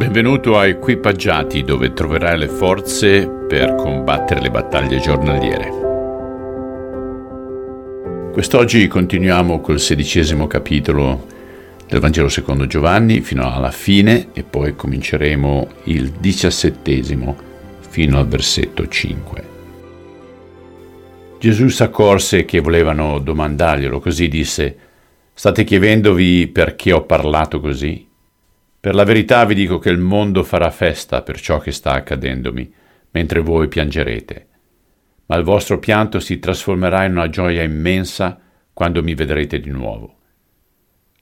Benvenuto a Equipaggiati dove troverai le forze per combattere le battaglie giornaliere. Quest'oggi continuiamo col sedicesimo capitolo del Vangelo secondo Giovanni fino alla fine e poi cominceremo il diciassettesimo fino al versetto 5. Gesù s'accorse che volevano domandarglielo, così disse, state chiedendovi perché ho parlato così? Per la verità vi dico che il mondo farà festa per ciò che sta accadendomi, mentre voi piangerete. Ma il vostro pianto si trasformerà in una gioia immensa quando mi vedrete di nuovo.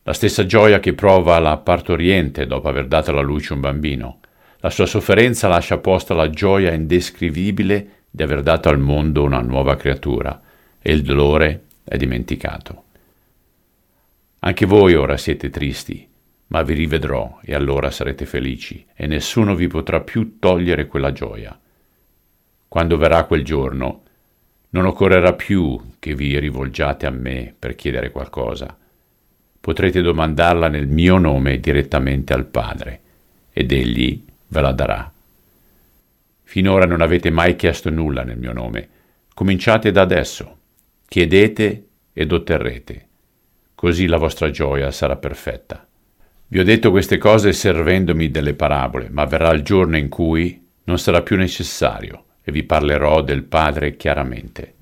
La stessa gioia che prova la partoriente dopo aver dato alla luce un bambino. La sua sofferenza lascia posta la gioia indescrivibile di aver dato al mondo una nuova creatura e il dolore è dimenticato. Anche voi ora siete tristi ma vi rivedrò e allora sarete felici e nessuno vi potrà più togliere quella gioia. Quando verrà quel giorno, non occorrerà più che vi rivolgiate a me per chiedere qualcosa. Potrete domandarla nel mio nome direttamente al Padre, ed egli ve la darà. Finora non avete mai chiesto nulla nel mio nome. Cominciate da adesso. Chiedete ed otterrete. Così la vostra gioia sarà perfetta. Vi ho detto queste cose servendomi delle parabole, ma verrà il giorno in cui non sarà più necessario e vi parlerò del Padre chiaramente.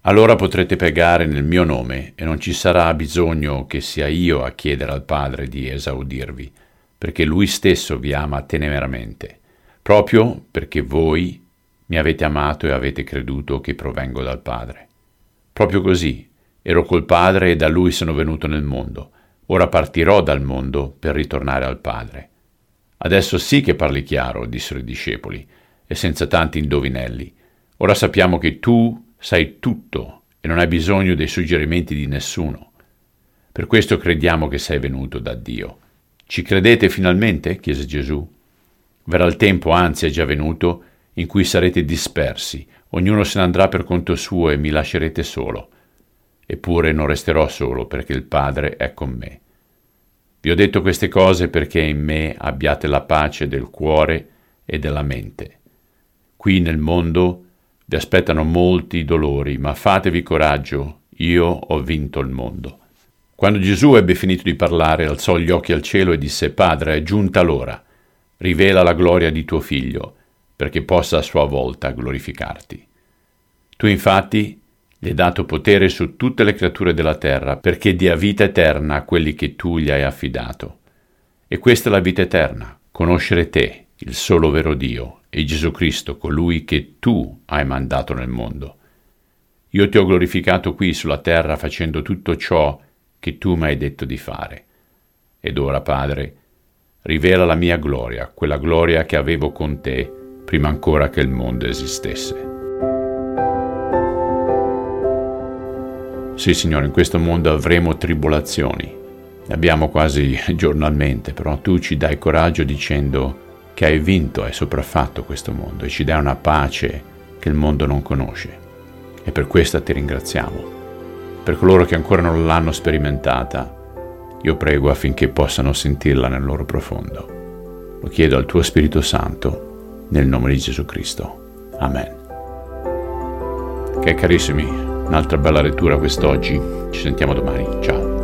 Allora potrete pregare nel mio nome e non ci sarà bisogno che sia io a chiedere al Padre di esaudirvi, perché Lui stesso vi ama teneramente, proprio perché voi mi avete amato e avete creduto che provengo dal Padre. Proprio così, ero col Padre e da Lui sono venuto nel mondo Ora partirò dal mondo per ritornare al Padre. Adesso sì che parli chiaro, dissero i discepoli, e senza tanti indovinelli. Ora sappiamo che tu sai tutto e non hai bisogno dei suggerimenti di nessuno. Per questo crediamo che sei venuto da Dio. Ci credete finalmente? chiese Gesù. Verrà il tempo, anzi è già venuto, in cui sarete dispersi, ognuno se ne andrà per conto suo e mi lascerete solo. Eppure non resterò solo perché il Padre è con me. Vi ho detto queste cose perché in me abbiate la pace del cuore e della mente. Qui nel mondo vi aspettano molti dolori, ma fatevi coraggio, io ho vinto il mondo. Quando Gesù ebbe finito di parlare, alzò gli occhi al cielo e disse, Padre, è giunta l'ora, rivela la gloria di tuo Figlio, perché possa a sua volta glorificarti. Tu infatti gli hai dato potere su tutte le creature della terra, perché dia vita eterna a quelli che tu gli hai affidato. E questa è la vita eterna, conoscere te, il solo vero Dio, e Gesù Cristo, colui che tu hai mandato nel mondo. Io ti ho glorificato qui sulla terra facendo tutto ciò che tu mi hai detto di fare. Ed ora, Padre, rivela la mia gloria, quella gloria che avevo con te prima ancora che il mondo esistesse. Sì, Signore, in questo mondo avremo tribolazioni. Ne abbiamo quasi giornalmente, però tu ci dai coraggio dicendo che hai vinto, hai sopraffatto questo mondo e ci dai una pace che il mondo non conosce. E per questa ti ringraziamo. Per coloro che ancora non l'hanno sperimentata, io prego affinché possano sentirla nel loro profondo. Lo chiedo al tuo Spirito Santo, nel nome di Gesù Cristo. Amen. Che carissimi, Un'altra bella lettura quest'oggi. Ci sentiamo domani. Ciao.